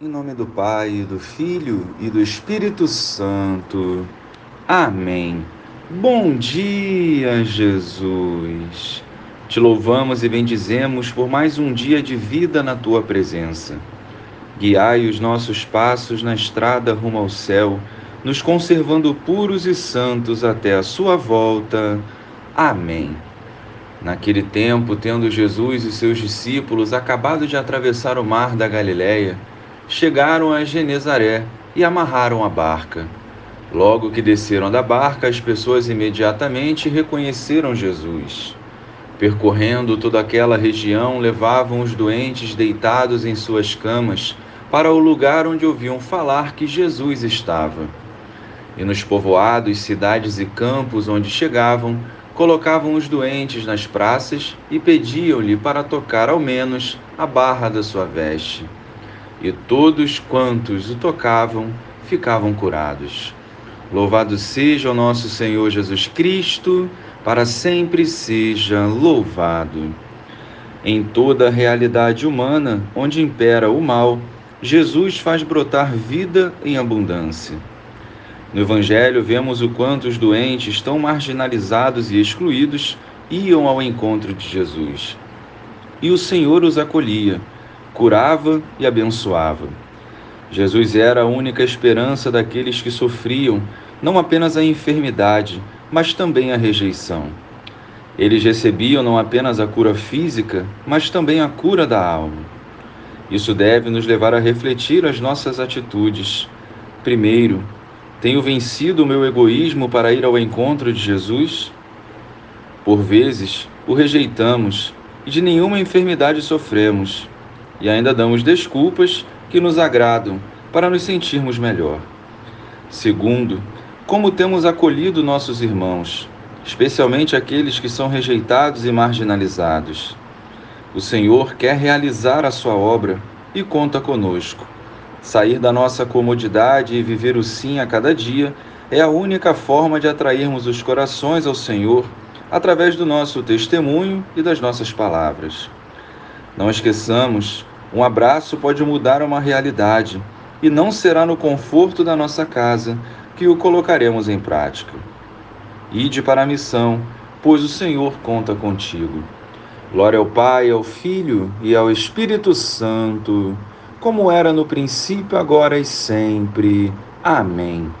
Em nome do Pai, do Filho e do Espírito Santo. Amém. Bom dia, Jesus. Te louvamos e bendizemos por mais um dia de vida na tua presença. Guiai os nossos passos na estrada rumo ao céu, nos conservando puros e santos até a sua volta. Amém. Naquele tempo, tendo Jesus e seus discípulos acabado de atravessar o mar da Galileia, chegaram a Genezaré e amarraram a barca. Logo que desceram da barca, as pessoas imediatamente reconheceram Jesus. Percorrendo toda aquela região, levavam os doentes deitados em suas camas para o lugar onde ouviam falar que Jesus estava. E nos povoados, cidades e campos onde chegavam, colocavam os doentes nas praças e pediam-lhe para tocar ao menos a barra da sua veste e todos quantos o tocavam ficavam curados. Louvado seja o nosso Senhor Jesus Cristo, para sempre seja louvado. Em toda a realidade humana, onde impera o mal, Jesus faz brotar vida em abundância. No Evangelho, vemos o quanto os doentes, tão marginalizados e excluídos, iam ao encontro de Jesus. E o Senhor os acolhia curava e abençoava. Jesus era a única esperança daqueles que sofriam não apenas a enfermidade, mas também a rejeição. Eles recebiam não apenas a cura física, mas também a cura da alma. Isso deve nos levar a refletir as nossas atitudes. Primeiro, tenho vencido o meu egoísmo para ir ao encontro de Jesus? Por vezes, o rejeitamos e de nenhuma enfermidade sofremos e ainda damos desculpas que nos agradam para nos sentirmos melhor. Segundo, como temos acolhido nossos irmãos, especialmente aqueles que são rejeitados e marginalizados. O Senhor quer realizar a sua obra e conta conosco. Sair da nossa comodidade e viver o sim a cada dia é a única forma de atrairmos os corações ao Senhor através do nosso testemunho e das nossas palavras. Não esqueçamos, um abraço pode mudar uma realidade e não será no conforto da nossa casa que o colocaremos em prática. Ide para a missão, pois o Senhor conta contigo. Glória ao Pai, ao Filho e ao Espírito Santo, como era no princípio, agora e sempre. Amém.